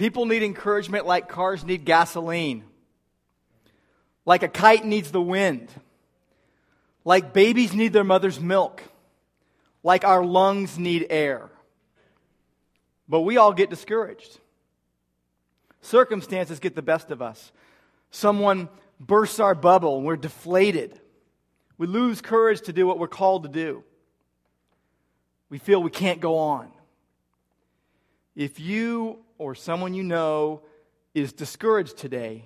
People need encouragement like cars need gasoline, like a kite needs the wind, like babies need their mother's milk, like our lungs need air. But we all get discouraged. Circumstances get the best of us. Someone bursts our bubble and we're deflated. We lose courage to do what we're called to do. We feel we can't go on. If you or someone you know is discouraged today,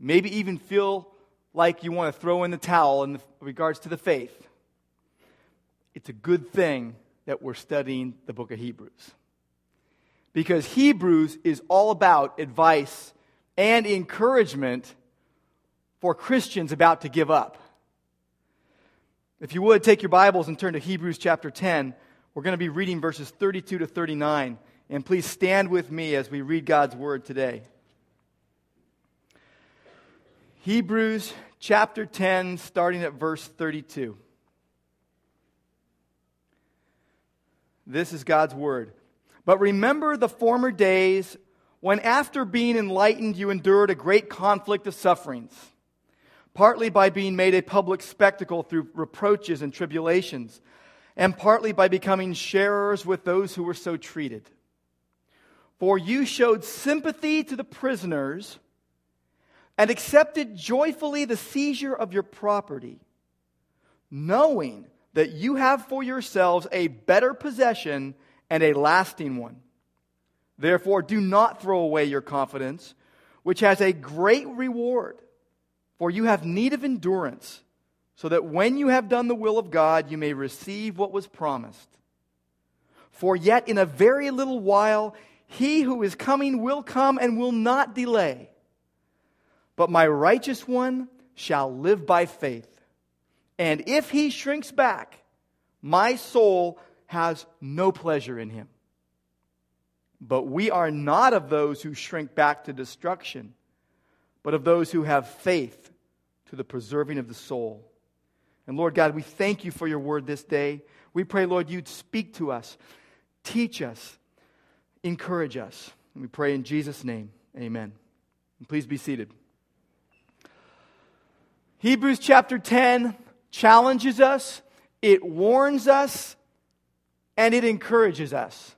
maybe even feel like you want to throw in the towel in regards to the faith, it's a good thing that we're studying the book of Hebrews. Because Hebrews is all about advice and encouragement for Christians about to give up. If you would, take your Bibles and turn to Hebrews chapter 10. We're going to be reading verses 32 to 39. And please stand with me as we read God's word today. Hebrews chapter 10, starting at verse 32. This is God's word. But remember the former days when, after being enlightened, you endured a great conflict of sufferings, partly by being made a public spectacle through reproaches and tribulations, and partly by becoming sharers with those who were so treated. For you showed sympathy to the prisoners and accepted joyfully the seizure of your property, knowing that you have for yourselves a better possession and a lasting one. Therefore, do not throw away your confidence, which has a great reward, for you have need of endurance, so that when you have done the will of God, you may receive what was promised. For yet in a very little while, he who is coming will come and will not delay. But my righteous one shall live by faith. And if he shrinks back, my soul has no pleasure in him. But we are not of those who shrink back to destruction, but of those who have faith to the preserving of the soul. And Lord God, we thank you for your word this day. We pray, Lord, you'd speak to us, teach us, encourage us. And we pray in Jesus' name, amen. And please be seated. Hebrews chapter 10 challenges us, it warns us, and it encourages us.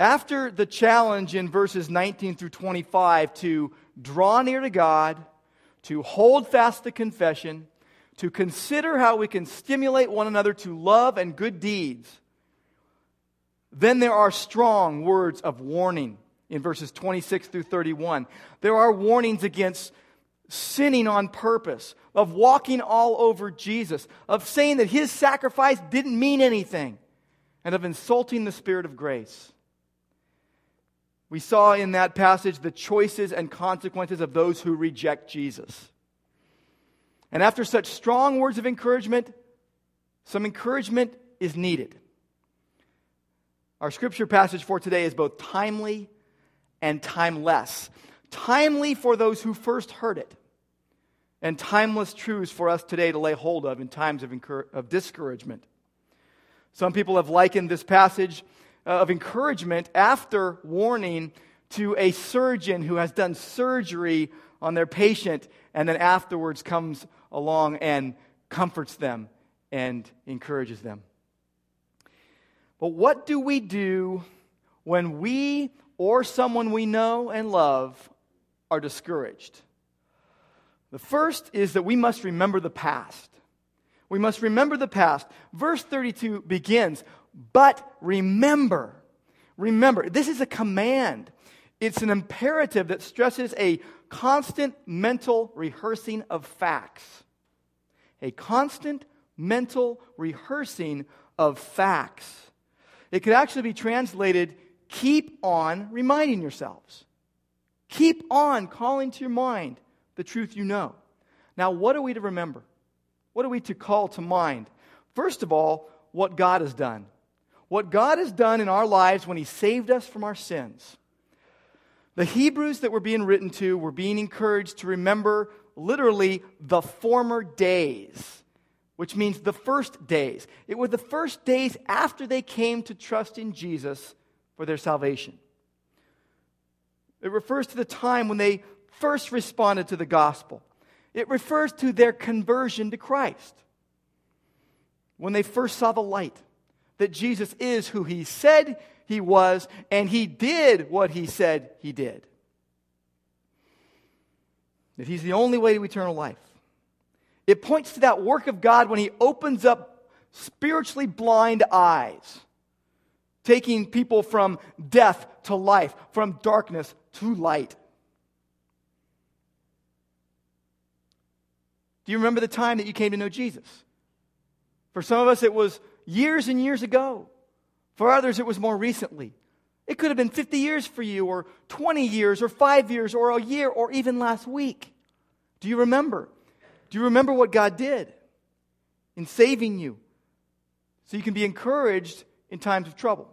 After the challenge in verses 19 through 25 to draw near to God, to hold fast the confession, to consider how we can stimulate one another to love and good deeds, then there are strong words of warning in verses 26 through 31. There are warnings against sinning on purpose, of walking all over Jesus, of saying that his sacrifice didn't mean anything and of insulting the Spirit of grace. We saw in that passage the choices and consequences of those who reject Jesus. And after such strong words of encouragement, some encouragement is needed. Our scripture passage for today is both timely and timeless. Timely for those who first heard it, and timeless truths for us today to lay hold of in times of, incur- of discouragement. Some people have likened this passage uh, of encouragement after warning to a surgeon who has done surgery on their patient and then afterwards comes along and comforts them and encourages them. But what do we do when we or someone we know and love are discouraged? The first is that we must remember the past. We must remember the past. Verse 32 begins, but remember. Remember. This is a command. It's an imperative that stresses a constant mental rehearsing of facts. A constant mental rehearsing of facts. It could actually be translated keep on reminding yourselves. Keep on calling to your mind the truth you know. Now, what are we to remember? What are we to call to mind? First of all, what God has done. What God has done in our lives when He saved us from our sins. The Hebrews that were being written to were being encouraged to remember literally the former days, which means the first days. It were the first days after they came to trust in Jesus for their salvation. It refers to the time when they first responded to the gospel. It refers to their conversion to Christ. When they first saw the light, that Jesus is who he said he was, and he did what he said he did. That he's the only way to eternal life. It points to that work of God when he opens up spiritually blind eyes, taking people from death to life, from darkness to light. Do you remember the time that you came to know Jesus? For some of us, it was years and years ago. For others, it was more recently. It could have been 50 years for you, or 20 years, or five years, or a year, or even last week. Do you remember? Do you remember what God did in saving you so you can be encouraged in times of trouble?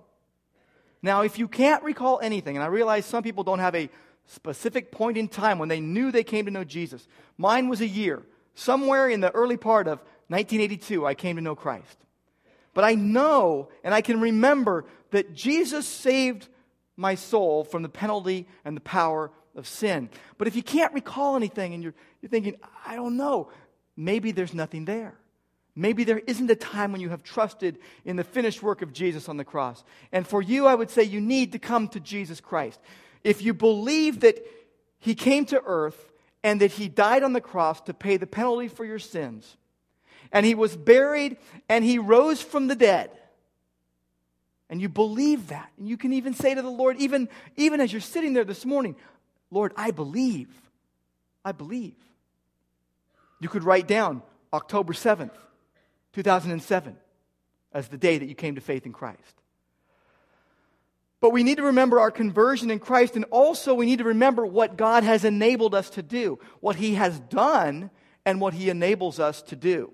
Now, if you can't recall anything, and I realize some people don't have a specific point in time when they knew they came to know Jesus, mine was a year. Somewhere in the early part of 1982, I came to know Christ. But I know and I can remember that Jesus saved my soul from the penalty and the power of sin. But if you can't recall anything and you're, you're thinking, I don't know, maybe there's nothing there. Maybe there isn't a time when you have trusted in the finished work of Jesus on the cross. And for you, I would say you need to come to Jesus Christ. If you believe that He came to earth and that He died on the cross to pay the penalty for your sins, and He was buried and He rose from the dead, and you believe that, and you can even say to the Lord, even, even as you're sitting there this morning, Lord, I believe. I believe. You could write down October 7th, 2007 as the day that you came to faith in Christ. But we need to remember our conversion in Christ, and also we need to remember what God has enabled us to do, what He has done, and what He enables us to do.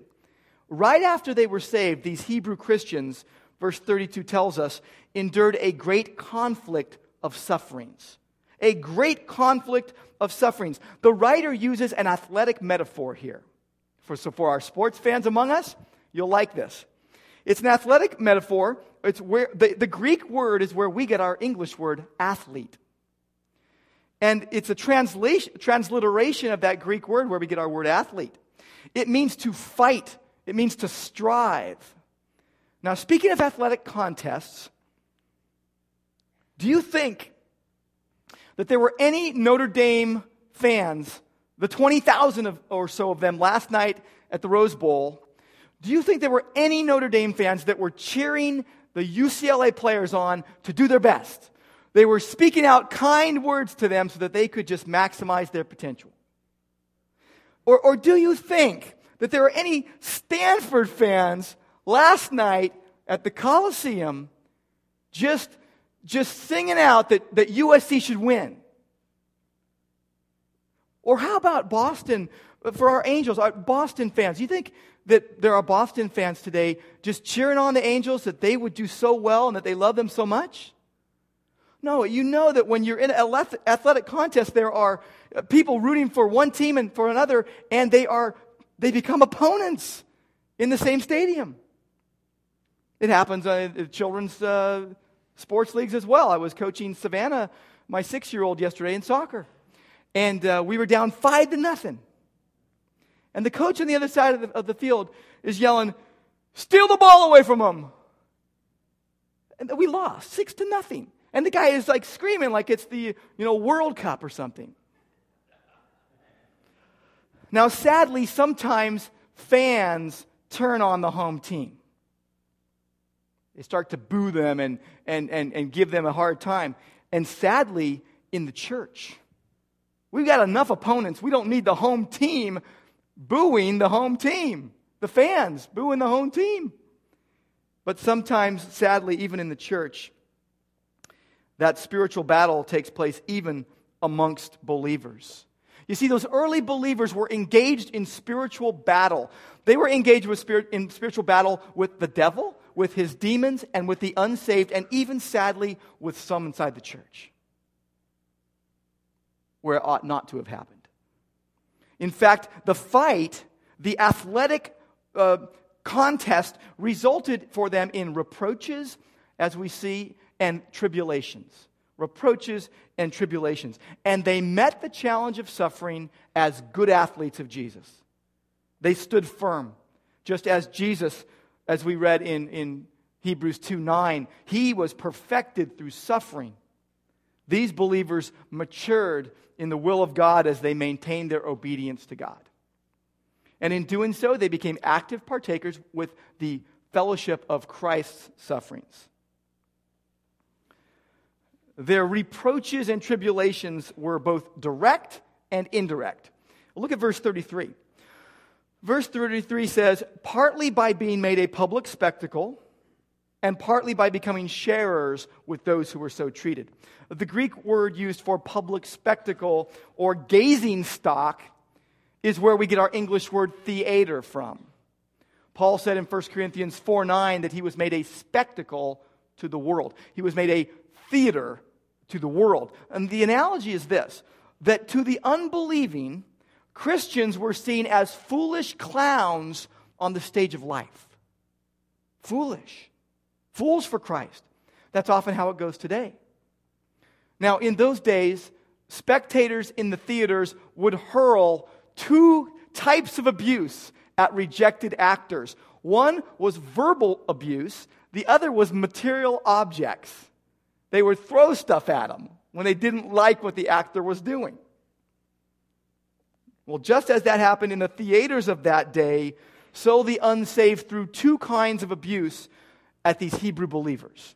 Right after they were saved, these Hebrew Christians, verse 32 tells us, endured a great conflict of sufferings. A great conflict of sufferings. The writer uses an athletic metaphor here. For, so, for our sports fans among us, You'll like this. It's an athletic metaphor. It's where the, the Greek word is where we get our English word athlete. And it's a translation, transliteration of that Greek word where we get our word athlete. It means to fight, it means to strive. Now, speaking of athletic contests, do you think that there were any Notre Dame fans, the 20,000 or so of them last night at the Rose Bowl, do you think there were any Notre Dame fans that were cheering the UCLA players on to do their best? They were speaking out kind words to them so that they could just maximize their potential. Or, or do you think that there were any Stanford fans last night at the Coliseum just, just singing out that, that USC should win? Or how about Boston for our Angels, our Boston fans? Do you think that there are Boston fans today just cheering on the Angels that they would do so well and that they love them so much? No, you know that when you're in an athletic contest, there are uh, people rooting for one team and for another, and they are they become opponents in the same stadium. It happens in children's uh, sports leagues as well. I was coaching Savannah, my six-year-old, yesterday in soccer, and uh, we were down five to nothing. And the coach on the other side of the, of the field is yelling, Steal the ball away from them. And we lost six to nothing. And the guy is like screaming like it's the you know World Cup or something. Now, sadly, sometimes fans turn on the home team. They start to boo them and, and, and, and give them a hard time. And sadly, in the church, we've got enough opponents. We don't need the home team booing the home team, the fans booing the home team. But sometimes, sadly, even in the church, that spiritual battle takes place even amongst believers. You see, those early believers were engaged in spiritual battle. They were engaged with spirit, in spiritual battle with the devil, with his demons, and with the unsaved, and even sadly, with some inside the church, where it ought not to have happened. In fact, the fight, the athletic uh, contest, resulted for them in reproaches, as we see, and tribulations. reproaches, and tribulations. And they met the challenge of suffering as good athletes of Jesus. They stood firm, just as Jesus, as we read in, in Hebrews 2 9, he was perfected through suffering. These believers matured in the will of God as they maintained their obedience to God. And in doing so, they became active partakers with the fellowship of Christ's sufferings. Their reproaches and tribulations were both direct and indirect. Look at verse 33. Verse 33 says, partly by being made a public spectacle, and partly by becoming sharers with those who were so treated. The Greek word used for public spectacle or gazing stock is where we get our English word theater from. Paul said in 1 Corinthians 4 9 that he was made a spectacle to the world. He was made a theater to the world. And the analogy is this that to the unbelieving, Christians were seen as foolish clowns on the stage of life. Foolish. Fools for Christ. That's often how it goes today. Now, in those days, spectators in the theaters would hurl two types of abuse at rejected actors. One was verbal abuse, the other was material objects. They would throw stuff at them when they didn't like what the actor was doing. Well, just as that happened in the theaters of that day, so the unsaved threw two kinds of abuse at these Hebrew believers.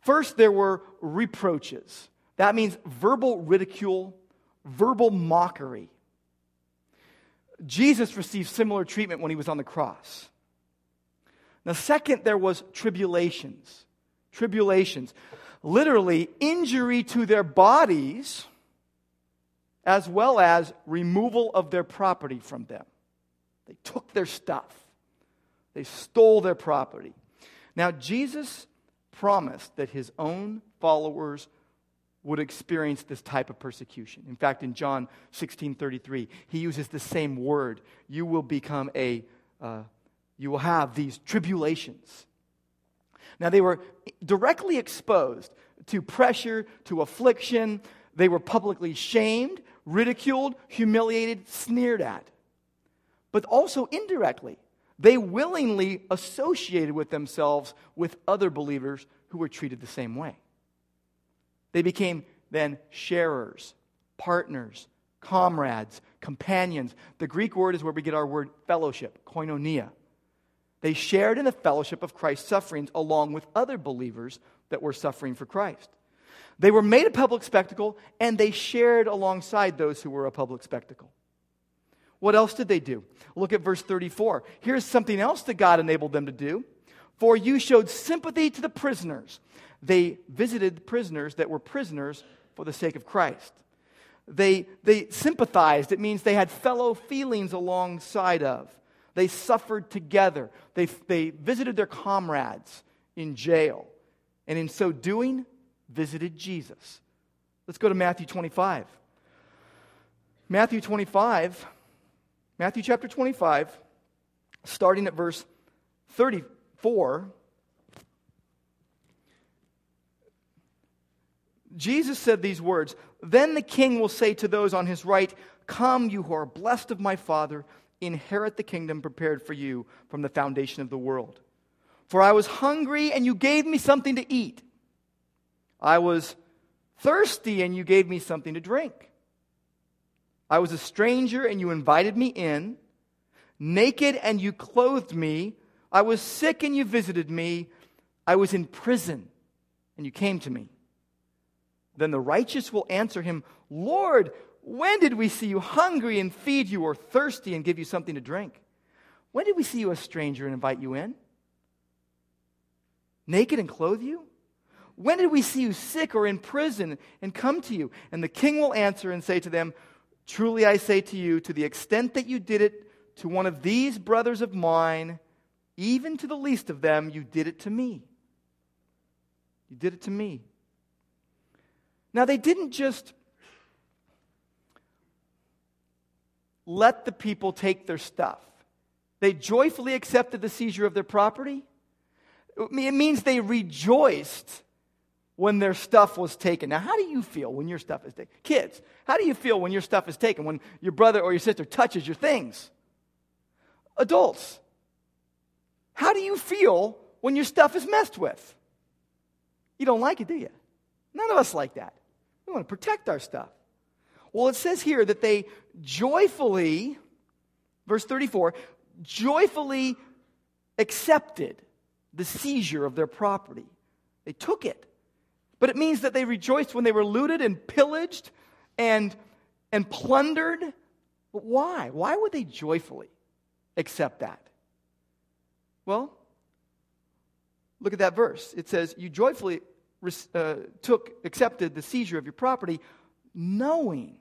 First, there were reproaches. That means verbal ridicule, verbal mockery. Jesus received similar treatment when he was on the cross. Now, second, there was tribulations. Tribulations. Literally, injury to their bodies, as well as removal of their property from them. They took their stuff, they stole their property. Now, Jesus promised that his own followers would experience this type of persecution. In fact, in John 16 33, he uses the same word. You will become a, uh, you will have these tribulations. Now, they were directly exposed to pressure, to affliction. They were publicly shamed, ridiculed, humiliated, sneered at. But also indirectly, they willingly associated with themselves with other believers who were treated the same way. They became then sharers, partners, comrades, companions. The Greek word is where we get our word fellowship, koinonia. They shared in the fellowship of Christ's sufferings along with other believers that were suffering for Christ. They were made a public spectacle and they shared alongside those who were a public spectacle. What else did they do? Look at verse 34. Here's something else that God enabled them to do. For you showed sympathy to the prisoners they visited prisoners that were prisoners for the sake of Christ. They, they sympathized. It means they had fellow feelings alongside of. They suffered together. They, they visited their comrades in jail. And in so doing, visited Jesus. Let's go to Matthew 25. Matthew 25, Matthew chapter 25, starting at verse 34. Jesus said these words Then the king will say to those on his right, Come, you who are blessed of my Father, inherit the kingdom prepared for you from the foundation of the world. For I was hungry, and you gave me something to eat. I was thirsty, and you gave me something to drink. I was a stranger, and you invited me in. Naked, and you clothed me. I was sick, and you visited me. I was in prison, and you came to me. Then the righteous will answer him, Lord, when did we see you hungry and feed you, or thirsty and give you something to drink? When did we see you a stranger and invite you in? Naked and clothe you? When did we see you sick or in prison and come to you? And the king will answer and say to them, Truly I say to you, to the extent that you did it to one of these brothers of mine, even to the least of them, you did it to me. You did it to me. Now, they didn't just let the people take their stuff, they joyfully accepted the seizure of their property. It means they rejoiced when their stuff was taken. Now, how do you feel when your stuff is taken? Kids, how do you feel when your stuff is taken, when your brother or your sister touches your things? Adults, how do you feel when your stuff is messed with? You don't like it, do you? None of us like that. We want to protect our stuff. Well, it says here that they joyfully, verse 34, joyfully accepted the seizure of their property. They took it. But it means that they rejoiced when they were looted and pillaged and, and plundered. But why? Why would they joyfully accept that? Well, look at that verse. It says, You joyfully uh, took, accepted the seizure of your property, knowing.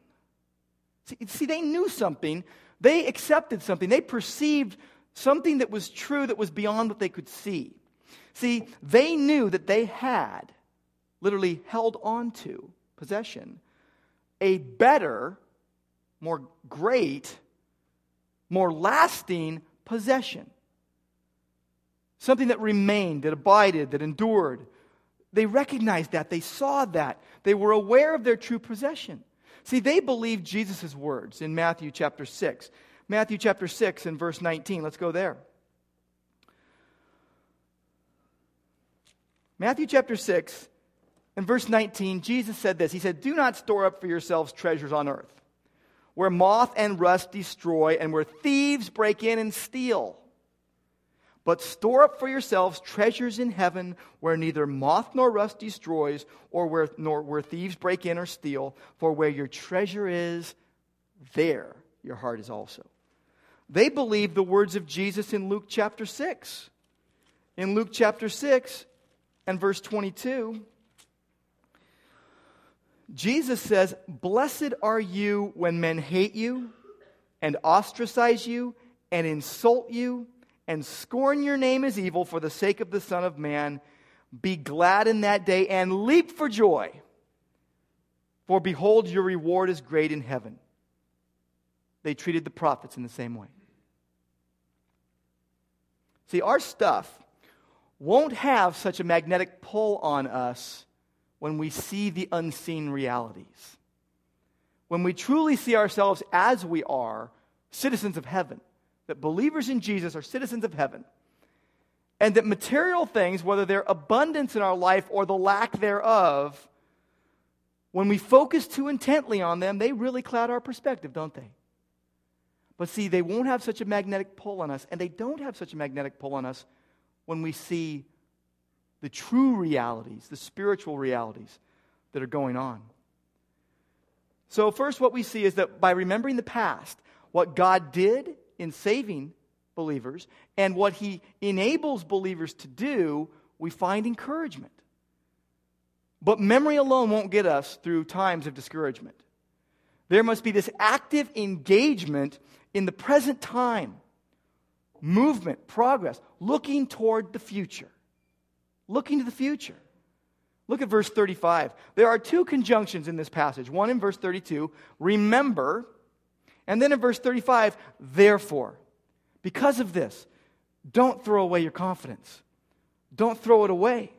See, see, they knew something. They accepted something. They perceived something that was true that was beyond what they could see. See, they knew that they had literally held on to possession a better, more great, more lasting possession. Something that remained, that abided, that endured. They recognized that. They saw that. They were aware of their true possession. See, they believed Jesus' words in Matthew chapter 6. Matthew chapter 6 and verse 19. Let's go there. Matthew chapter 6 and verse 19, Jesus said this He said, Do not store up for yourselves treasures on earth, where moth and rust destroy, and where thieves break in and steal. But store up for yourselves treasures in heaven, where neither moth nor rust destroys, or where, nor where thieves break in or steal. For where your treasure is, there your heart is also. They believed the words of Jesus in Luke chapter 6. In Luke chapter 6 and verse 22, Jesus says, Blessed are you when men hate you and ostracize you and insult you and scorn your name as evil for the sake of the Son of Man. Be glad in that day and leap for joy. For behold, your reward is great in heaven. They treated the prophets in the same way. See, our stuff won't have such a magnetic pull on us when we see the unseen realities. When we truly see ourselves as we are, citizens of heaven, that believers in Jesus are citizens of heaven, and that material things, whether they're abundance in our life or the lack thereof, when we focus too intently on them, they really cloud our perspective, don't they? But see, they won't have such a magnetic pull on us, and they don't have such a magnetic pull on us when we see the true realities, the spiritual realities that are going on. So, first, what we see is that by remembering the past, what God did in saving believers and what He enables believers to do, we find encouragement. But memory alone won't get us through times of discouragement. There must be this active engagement in the present time, movement, progress, looking toward the future looking to the future. Look at verse 35. There are two conjunctions in this passage. One in verse 32, remember, and then in verse 35, therefore. Because of this, don't throw away your confidence. Don't throw it away.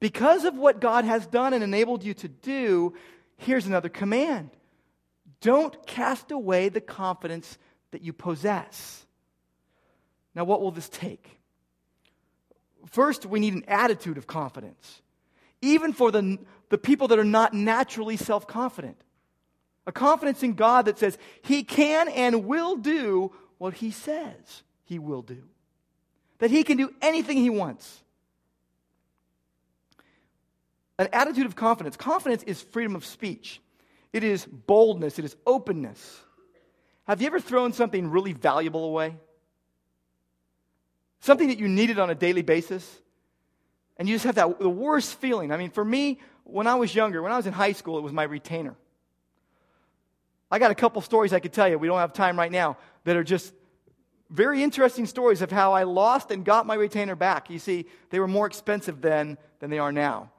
Because of what God has done and enabled you to do, here's another command don't cast away the confidence that you possess. Now, what will this take? First, we need an attitude of confidence, even for the, the people that are not naturally self confident. A confidence in God that says He can and will do what He says He will do, that He can do anything He wants. An attitude of confidence. Confidence is freedom of speech, it is boldness, it is openness. Have you ever thrown something really valuable away? Something that you needed on a daily basis, and you just have that the worst feeling. I mean, for me, when I was younger, when I was in high school, it was my retainer. I got a couple stories I could tell you. We don't have time right now that are just very interesting stories of how I lost and got my retainer back. You see, they were more expensive then than they are now.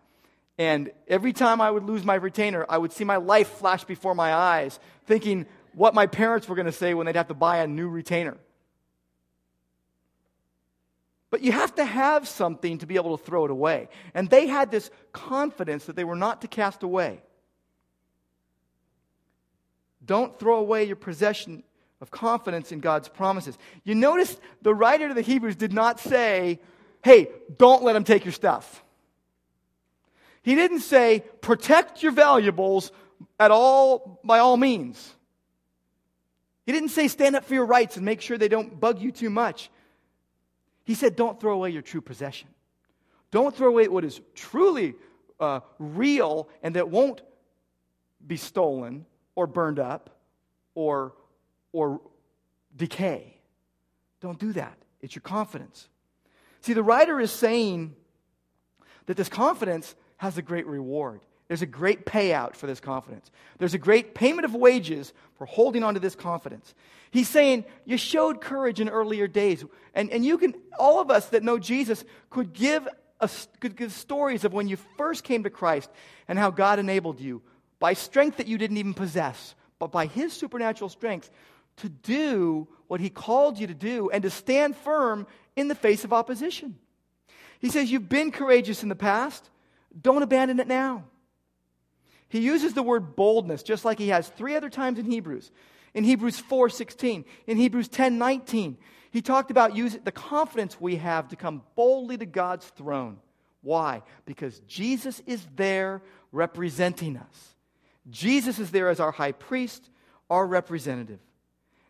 And every time I would lose my retainer, I would see my life flash before my eyes, thinking what my parents were going to say when they'd have to buy a new retainer. But you have to have something to be able to throw it away. And they had this confidence that they were not to cast away. Don't throw away your possession of confidence in God's promises. You notice the writer to the Hebrews did not say, hey, don't let them take your stuff. He didn't say, protect your valuables at all, by all means. He didn't say, stand up for your rights and make sure they don't bug you too much. He said, don't throw away your true possession. Don't throw away what is truly uh, real and that won't be stolen or burned up or, or decay. Don't do that. It's your confidence. See, the writer is saying that this confidence has a great reward. There's a great payout for this confidence. There's a great payment of wages for holding on to this confidence. He's saying, You showed courage in earlier days. And, and you can, all of us that know Jesus could give, a, could give stories of when you first came to Christ and how God enabled you by strength that you didn't even possess, but by His supernatural strength to do what He called you to do and to stand firm in the face of opposition. He says, You've been courageous in the past, don't abandon it now. He uses the word boldness just like he has three other times in Hebrews. In Hebrews 4:16, in Hebrews 10:19, he talked about using the confidence we have to come boldly to God's throne. Why? Because Jesus is there representing us. Jesus is there as our high priest, our representative.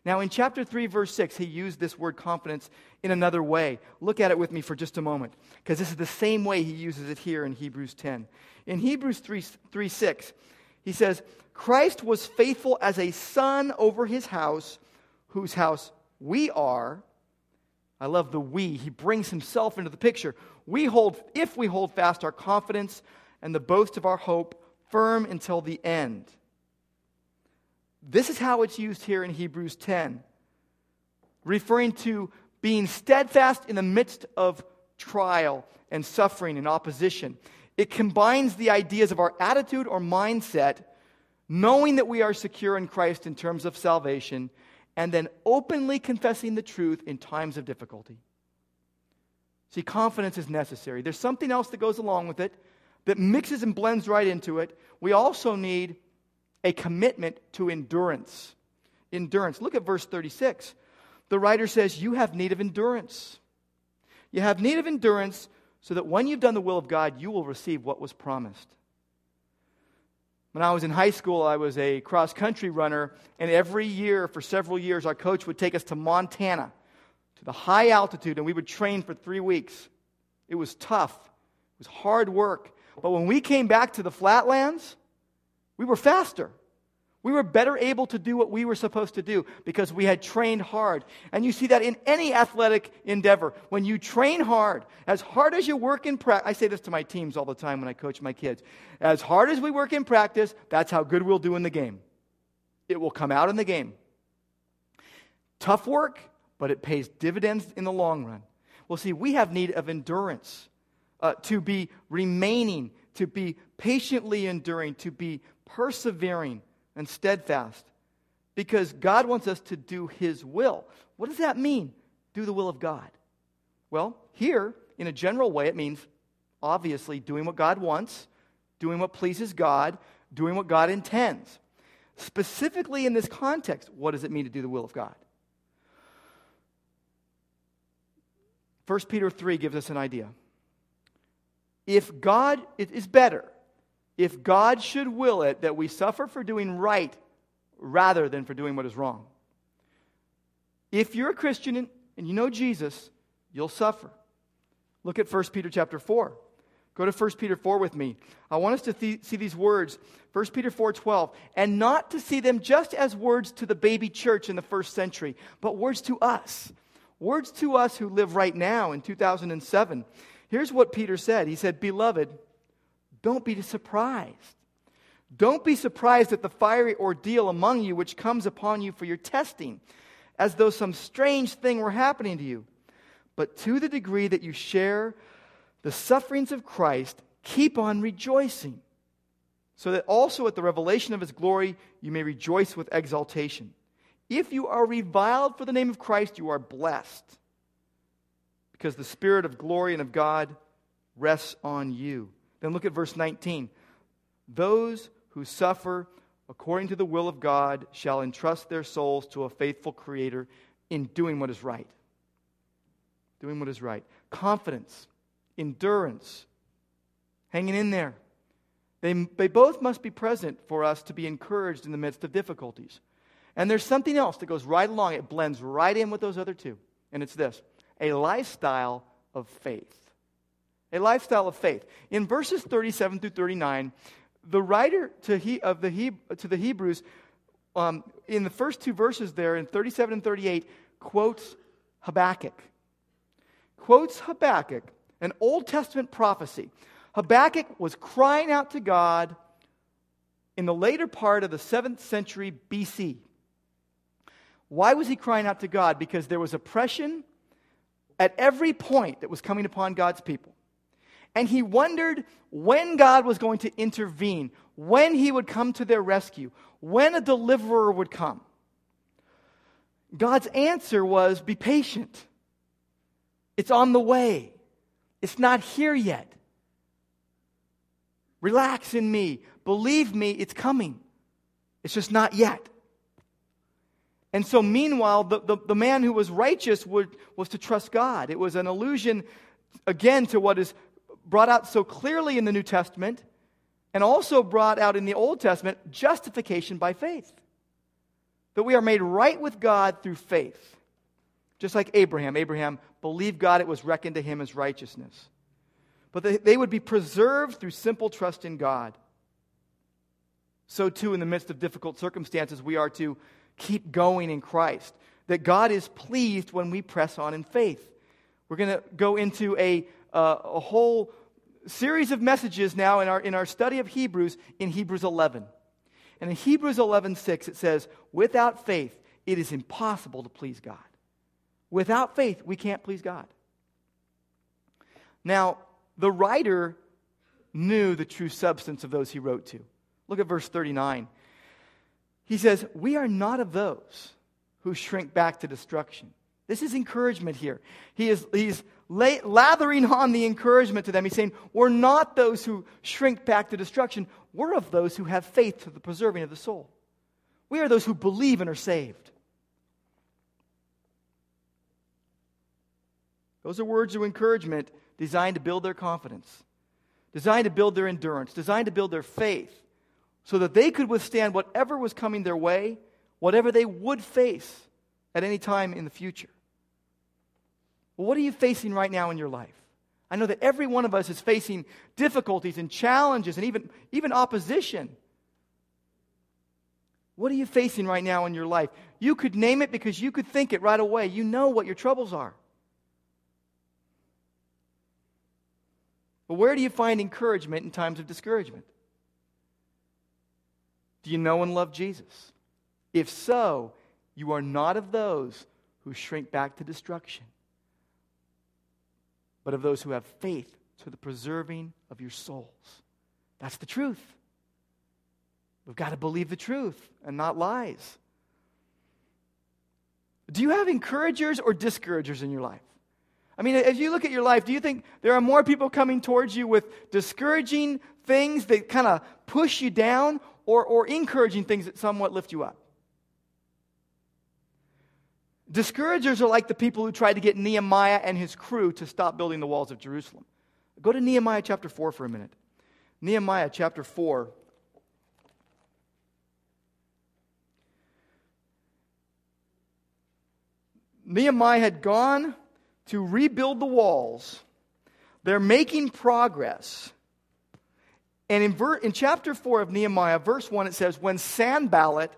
Now, in chapter 3, verse 6, he used this word confidence in another way. Look at it with me for just a moment, because this is the same way he uses it here in Hebrews 10. In Hebrews 3, 3 6, he says, Christ was faithful as a son over his house, whose house we are. I love the we. He brings himself into the picture. We hold, if we hold fast our confidence and the boast of our hope firm until the end. This is how it's used here in Hebrews 10, referring to being steadfast in the midst of trial and suffering and opposition. It combines the ideas of our attitude or mindset, knowing that we are secure in Christ in terms of salvation, and then openly confessing the truth in times of difficulty. See, confidence is necessary. There's something else that goes along with it that mixes and blends right into it. We also need a commitment to endurance. Endurance. Look at verse 36. The writer says, You have need of endurance. You have need of endurance so that when you've done the will of God, you will receive what was promised. When I was in high school, I was a cross country runner, and every year, for several years, our coach would take us to Montana, to the high altitude, and we would train for three weeks. It was tough, it was hard work. But when we came back to the flatlands, we were faster. We were better able to do what we were supposed to do because we had trained hard. And you see that in any athletic endeavor. When you train hard, as hard as you work in practice, I say this to my teams all the time when I coach my kids. As hard as we work in practice, that's how good we'll do in the game. It will come out in the game. Tough work, but it pays dividends in the long run. Well, see, we have need of endurance uh, to be remaining, to be patiently enduring, to be persevering and steadfast. Because God wants us to do His will. What does that mean? Do the will of God. Well, here, in a general way, it means obviously doing what God wants, doing what pleases God, doing what God intends. Specifically in this context, what does it mean to do the will of God? 1 Peter 3 gives us an idea if God, is better if God should will it that we suffer for doing right rather than for doing what is wrong. If you're a Christian and you know Jesus, you'll suffer. Look at 1 Peter chapter 4. Go to 1 Peter 4 with me. I want us to th- see these words. 1 Peter 4:12, and not to see them just as words to the baby church in the first century, but words to us. Words to us who live right now in 2007. Here's what Peter said He said, Beloved, don't be surprised. Don't be surprised at the fiery ordeal among you which comes upon you for your testing, as though some strange thing were happening to you. But to the degree that you share the sufferings of Christ, keep on rejoicing, so that also at the revelation of his glory you may rejoice with exultation. If you are reviled for the name of Christ, you are blessed because the Spirit of glory and of God rests on you. Then look at verse 19. Those who suffer according to the will of God shall entrust their souls to a faithful Creator in doing what is right. Doing what is right. Confidence, endurance, hanging in there. They, they both must be present for us to be encouraged in the midst of difficulties. And there's something else that goes right along, it blends right in with those other two. And it's this a lifestyle of faith. A lifestyle of faith. In verses 37 through 39, the writer to, he, of the he, to the Hebrews, um, in the first two verses there, in 37 and 38, quotes Habakkuk. Quotes Habakkuk, an Old Testament prophecy. Habakkuk was crying out to God in the later part of the 7th century BC. Why was he crying out to God? Because there was oppression at every point that was coming upon God's people. And he wondered when God was going to intervene, when he would come to their rescue, when a deliverer would come. God's answer was be patient. It's on the way. It's not here yet. Relax in me. Believe me, it's coming. It's just not yet. And so, meanwhile, the, the, the, man who was righteous would, was to trust God. It was an allusion, again, to what is brought out so clearly in the New Testament and also brought out in the Old Testament justification by faith. That we are made right with God through faith. Just like Abraham. Abraham believed God, it was reckoned to him as righteousness. But they, would be preserved through simple trust in God. So, too, in the midst of difficult circumstances, we are to keep going in Christ. That God is pleased when we press on in faith. We're going to go into a, uh, a whole series of messages now in our, in our study of Hebrews in Hebrews 11. And in Hebrews 11 6, it says, Without faith, it is impossible to please God. Without faith, we can't please God. Now, the writer knew the true substance of those he wrote to. Look at verse 39. He says, We are not of those who shrink back to destruction. This is encouragement here. He is, he's lathering on the encouragement to them. He's saying, We're not those who shrink back to destruction. We're of those who have faith to the preserving of the soul. We are those who believe and are saved. Those are words of encouragement designed to build their confidence, designed to build their endurance, designed to build their faith, so that they could withstand whatever was coming their way, whatever they would face at any time in the future. Well, what are you facing right now in your life? I know that every one of us is facing difficulties and challenges and even, even opposition. What are you facing right now in your life? You could name it because you could think it right away. You know what your troubles are. But where do you find encouragement in times of discouragement? Do you know and love Jesus? If so, you are not of those who shrink back to destruction but of those who have faith to the preserving of your souls. That's the truth. We've got to believe the truth and not lies. Do you have encouragers or discouragers in your life? I mean, as you look at your life, do you think there are more people coming towards you with discouraging things that kind of push you down or, or encouraging things that somewhat lift you up? Discouragers are like the people who tried to get Nehemiah and his crew to stop building the walls of Jerusalem. Go to Nehemiah chapter 4 for a minute. Nehemiah chapter 4. Nehemiah had gone to rebuild the walls. They're making progress. And in, ver- in chapter 4 of Nehemiah, verse 1, it says, When Sanballat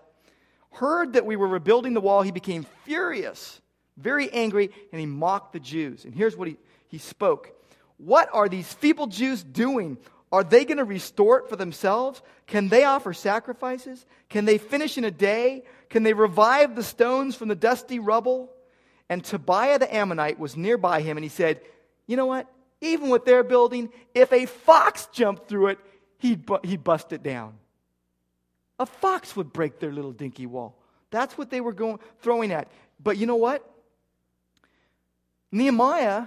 heard that we were rebuilding the wall, he became furious, very angry, and he mocked the Jews. And here's what he, he spoke What are these feeble Jews doing? Are they going to restore it for themselves? Can they offer sacrifices? Can they finish in a day? Can they revive the stones from the dusty rubble? And Tobiah the Ammonite was nearby him, and he said, You know what? Even with their building, if a fox jumped through it, he'd, bu- he'd bust it down. A fox would break their little dinky wall. That's what they were going, throwing at. But you know what? Nehemiah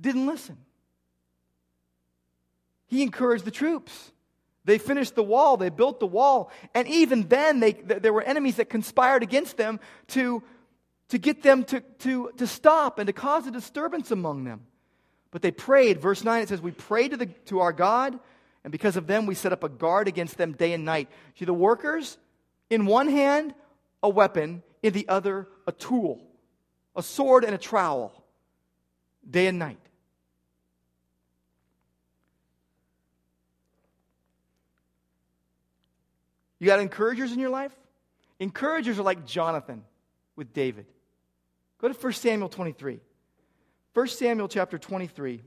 didn't listen. He encouraged the troops. They finished the wall, they built the wall, and even then they, there were enemies that conspired against them to, to get them to, to, to stop and to cause a disturbance among them. But they prayed. Verse 9 it says, We prayed to, the, to our God, and because of them we set up a guard against them day and night. See, the workers, in one hand, a weapon, in the other, a tool, a sword and a trowel, day and night. You got encouragers in your life? Encouragers are like Jonathan with David. Go to 1 Samuel 23. 1 Samuel chapter 23.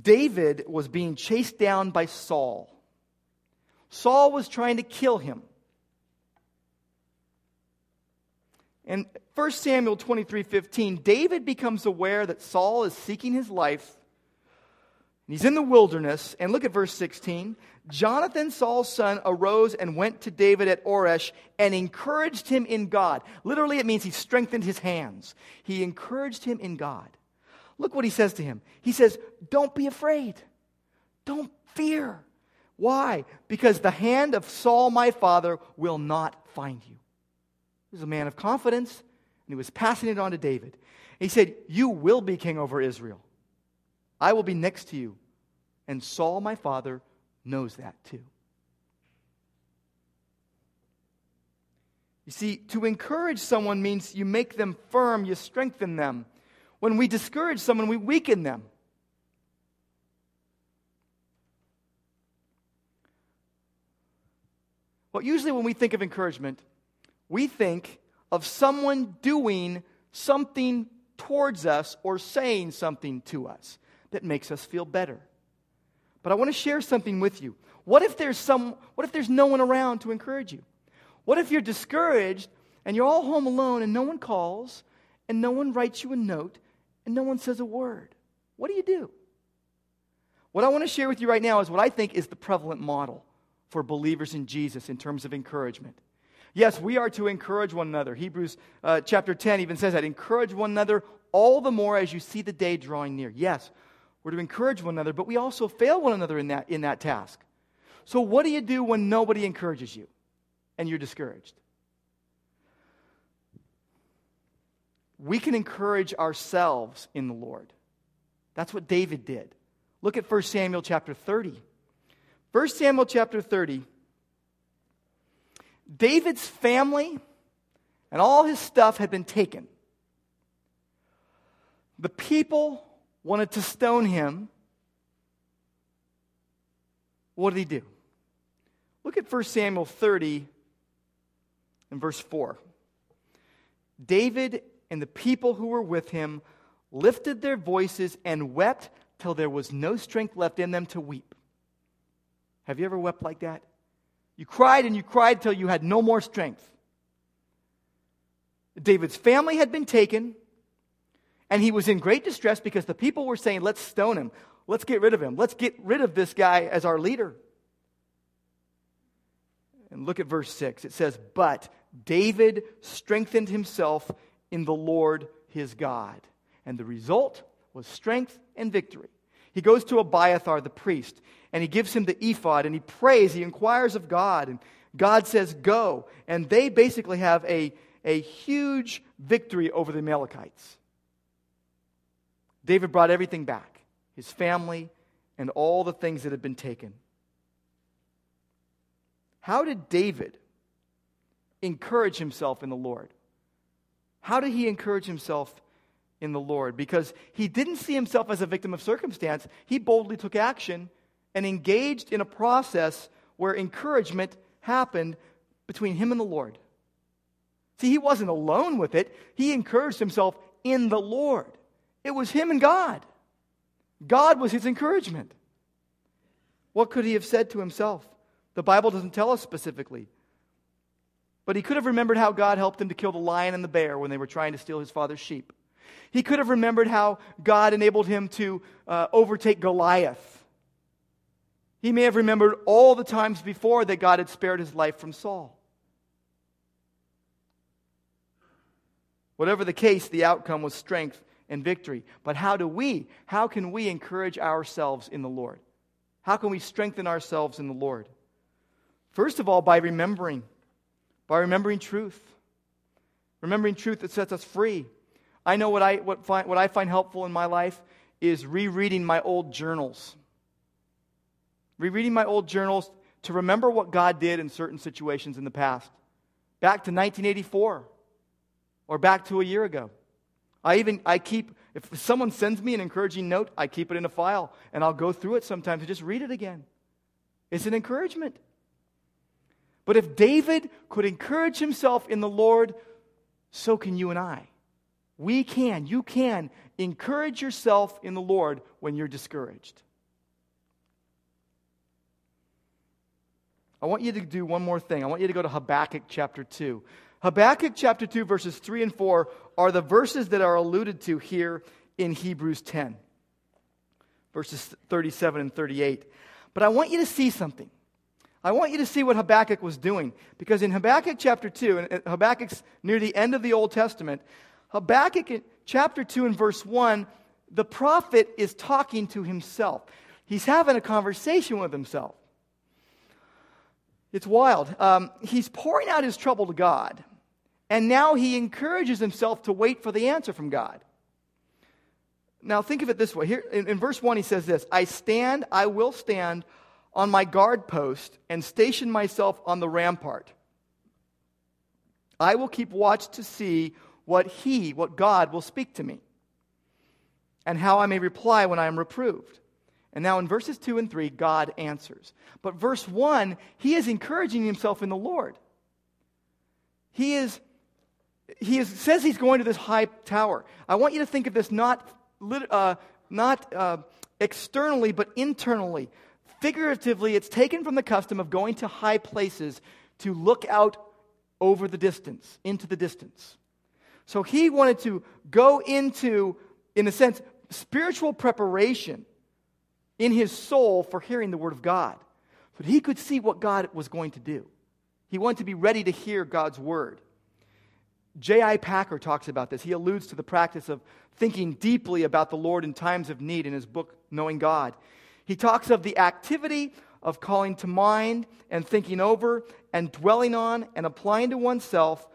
David was being chased down by Saul. Saul was trying to kill him. In 1 Samuel 23 15, David becomes aware that Saul is seeking his life He's in the wilderness, and look at verse 16. Jonathan, Saul's son, arose and went to David at Horesh and encouraged him in God. Literally, it means he strengthened his hands. He encouraged him in God. Look what he says to him. He says, Don't be afraid. Don't fear. Why? Because the hand of Saul, my father, will not find you. He was a man of confidence, and he was passing it on to David. He said, You will be king over Israel. I will be next to you. And Saul, my father, knows that too. You see, to encourage someone means you make them firm, you strengthen them. When we discourage someone, we weaken them. Well, usually when we think of encouragement, we think of someone doing something towards us or saying something to us that makes us feel better. But I want to share something with you. What if there's some what if there's no one around to encourage you? What if you're discouraged and you're all home alone and no one calls and no one writes you a note and no one says a word? What do you do? What I want to share with you right now is what I think is the prevalent model for believers in Jesus in terms of encouragement. Yes, we are to encourage one another. Hebrews uh, chapter 10 even says that. Encourage one another all the more as you see the day drawing near. Yes, we're to encourage one another, but we also fail one another in that, in that task. So, what do you do when nobody encourages you and you're discouraged? We can encourage ourselves in the Lord. That's what David did. Look at 1 Samuel chapter 30. 1 Samuel chapter 30. David's family and all his stuff had been taken. The people wanted to stone him, what did he do? Look at 1 Samuel 30 and verse 4. David and the people who were with him lifted their voices and wept till there was no strength left in them to weep. Have you ever wept like that? You cried and you cried till you had no more strength. David's family had been taken. And he was in great distress because the people were saying, Let's stone him. Let's get rid of him. Let's get rid of this guy as our leader. And look at verse 6. It says, But David strengthened himself in the Lord his God. And the result was strength and victory. He goes to Abiathar, the priest, and he gives him the ephod, and he prays, he inquires of God, and God says, Go. And they basically have a, a huge victory over the Amalekites. David brought everything back his family and all the things that had been taken. How did David encourage himself in the Lord? How did he encourage himself in the Lord? Because he didn't see himself as a victim of circumstance. He boldly took action and engaged in a process where encouragement happened between him and the Lord. See, he wasn't alone with it, he encouraged himself in the Lord. It was him and God. God was his encouragement. What could he have said to himself? The Bible doesn't tell us specifically. But he could have remembered how God helped him to kill the lion and the bear when they were trying to steal his father's sheep. He could have remembered how God enabled him to uh, overtake Goliath. He may have remembered all the times before that God had spared his life from Saul. Whatever the case, the outcome was strength and victory. But how do we, how can we encourage ourselves in the Lord? How can we strengthen ourselves in the Lord? First of all, by remembering, by remembering truth. Remembering truth that sets us free. I know what I, what, find, what I find helpful in my life is rereading my old journals. Rereading my old journals to remember what God did in certain situations in the past. Back to 1984 or back to a year ago. I even I keep if someone sends me an encouraging note, I keep it in a file and I'll go through it sometimes and just read it again. It's an encouragement. But if David could encourage himself in the Lord, so can you and I. We can, you can encourage yourself in the Lord when you're discouraged. I want you to do one more thing. I want you to go to Habakkuk chapter 2. Habakkuk chapter 2, verses 3 and 4 are the verses that are alluded to here in Hebrews 10, verses 37 and 38. But I want you to see something. I want you to see what Habakkuk was doing. Because in Habakkuk chapter 2, and Habakkuk's near the end of the Old Testament, Habakkuk chapter 2 and verse 1, the prophet is talking to himself. He's having a conversation with himself. It's wild. Um, he's pouring out his trouble to God. And now he encourages himself to wait for the answer from God. Now, think of it this way. Here in, in, verse 1, he says this I stand, I will stand on my guard post and station myself on the rampart. I will keep watch to see what he, what God, will speak to me, and how I may reply when I am reproved. And now in verses 2 and 3, God answers. But verse 1, he is encouraging himself in the Lord. He is he is, says he's going to this high tower. I want you to think of this not, uh, not uh, externally, but internally. Figuratively, it's taken from the custom of going to high places to look out over the distance, into the distance. So he wanted to go into, in a sense, spiritual preparation in his soul for hearing the word of God. So that he could see what God was going to do. He wanted to be ready to hear God's word. J.I. Packer talks about this. He alludes to the practice of thinking deeply about the Lord in times of need in his book, Knowing God. He talks of the activity of calling to mind and thinking over and dwelling on and applying to oneself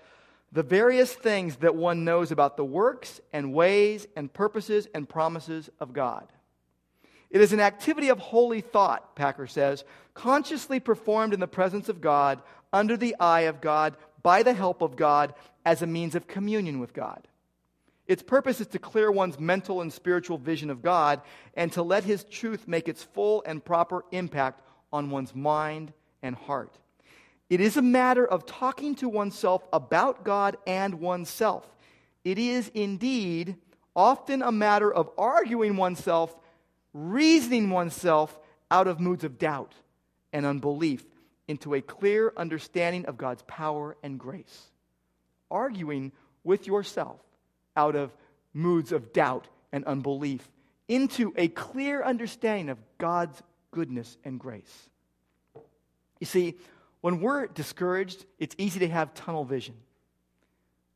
the various things that one knows about the works and ways and purposes and promises of God. It is an activity of holy thought, Packer says, consciously performed in the presence of God, under the eye of God, by the help of God as a means of communion with God. Its purpose is to clear one's mental and spiritual vision of God and to let His truth make its full and proper impact on one's mind and heart. It is a matter of talking to oneself about God and oneself. It is indeed often a matter of arguing oneself, reasoning oneself out of moods of doubt and unbelief into a clear understanding of God's power and grace. Arguing with yourself out of moods of doubt and unbelief into a clear understanding of God's goodness and grace. You see, when we're discouraged, it's easy to have tunnel vision.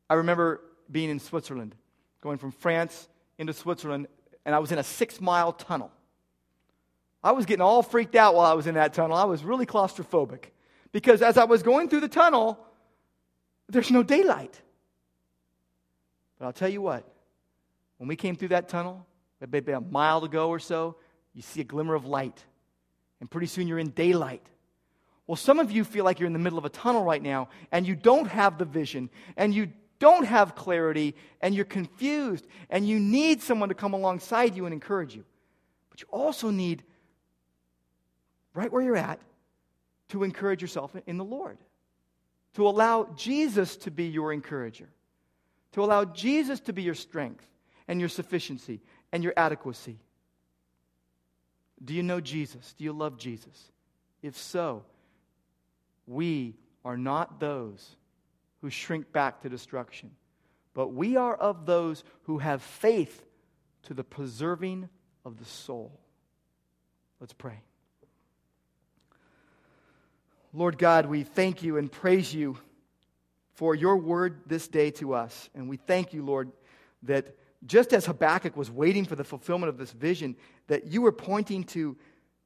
I remember being in Switzerland, going from France into Switzerland, and I was in a six mile tunnel. I was getting all freaked out while I was in that tunnel. I was really claustrophobic because as I was going through the tunnel, there's no daylight. But I'll tell you what, when we came through that tunnel, maybe a mile to go or so, you see a glimmer of light. And pretty soon you're in daylight. Well, some of you feel like you're in the middle of a tunnel right now and you don't have the vision and you don't have clarity and you're confused and you need someone to come alongside you and encourage you. But you also need right where you're at, to encourage yourself in the Lord, to allow Jesus to be your encourager, to allow Jesus to be your strength and your sufficiency and your adequacy. Do you know Jesus? Do you love Jesus? If so, we are not those who shrink back to destruction, but we are of those who have faith to the preserving of the soul. Let's pray. Lord God, we thank you and praise you for your word this day to us. And we thank you, Lord, that just as Habakkuk was waiting for the fulfillment of this vision, that you were pointing to,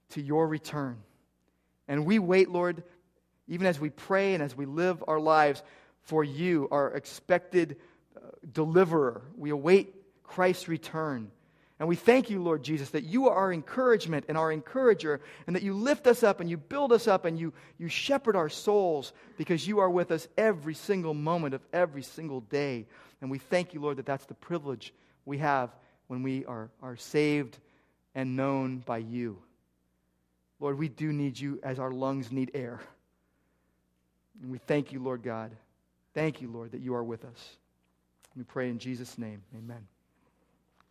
to your return. And we wait, Lord, even as we pray and as we live our lives for you, our expected uh, deliverer. We await Christ's return. And we thank you, Lord Jesus, that you are our encouragement and our encourager, and that you lift us up and you build us up and you, you shepherd our souls because you are with us every single moment of every single day. And we thank you, Lord, that that's the privilege we have when we are, are saved and known by you. Lord, we do need you as our lungs need air. And we thank you, Lord God. Thank you, Lord, that you are with us. We pray in Jesus' name. Amen.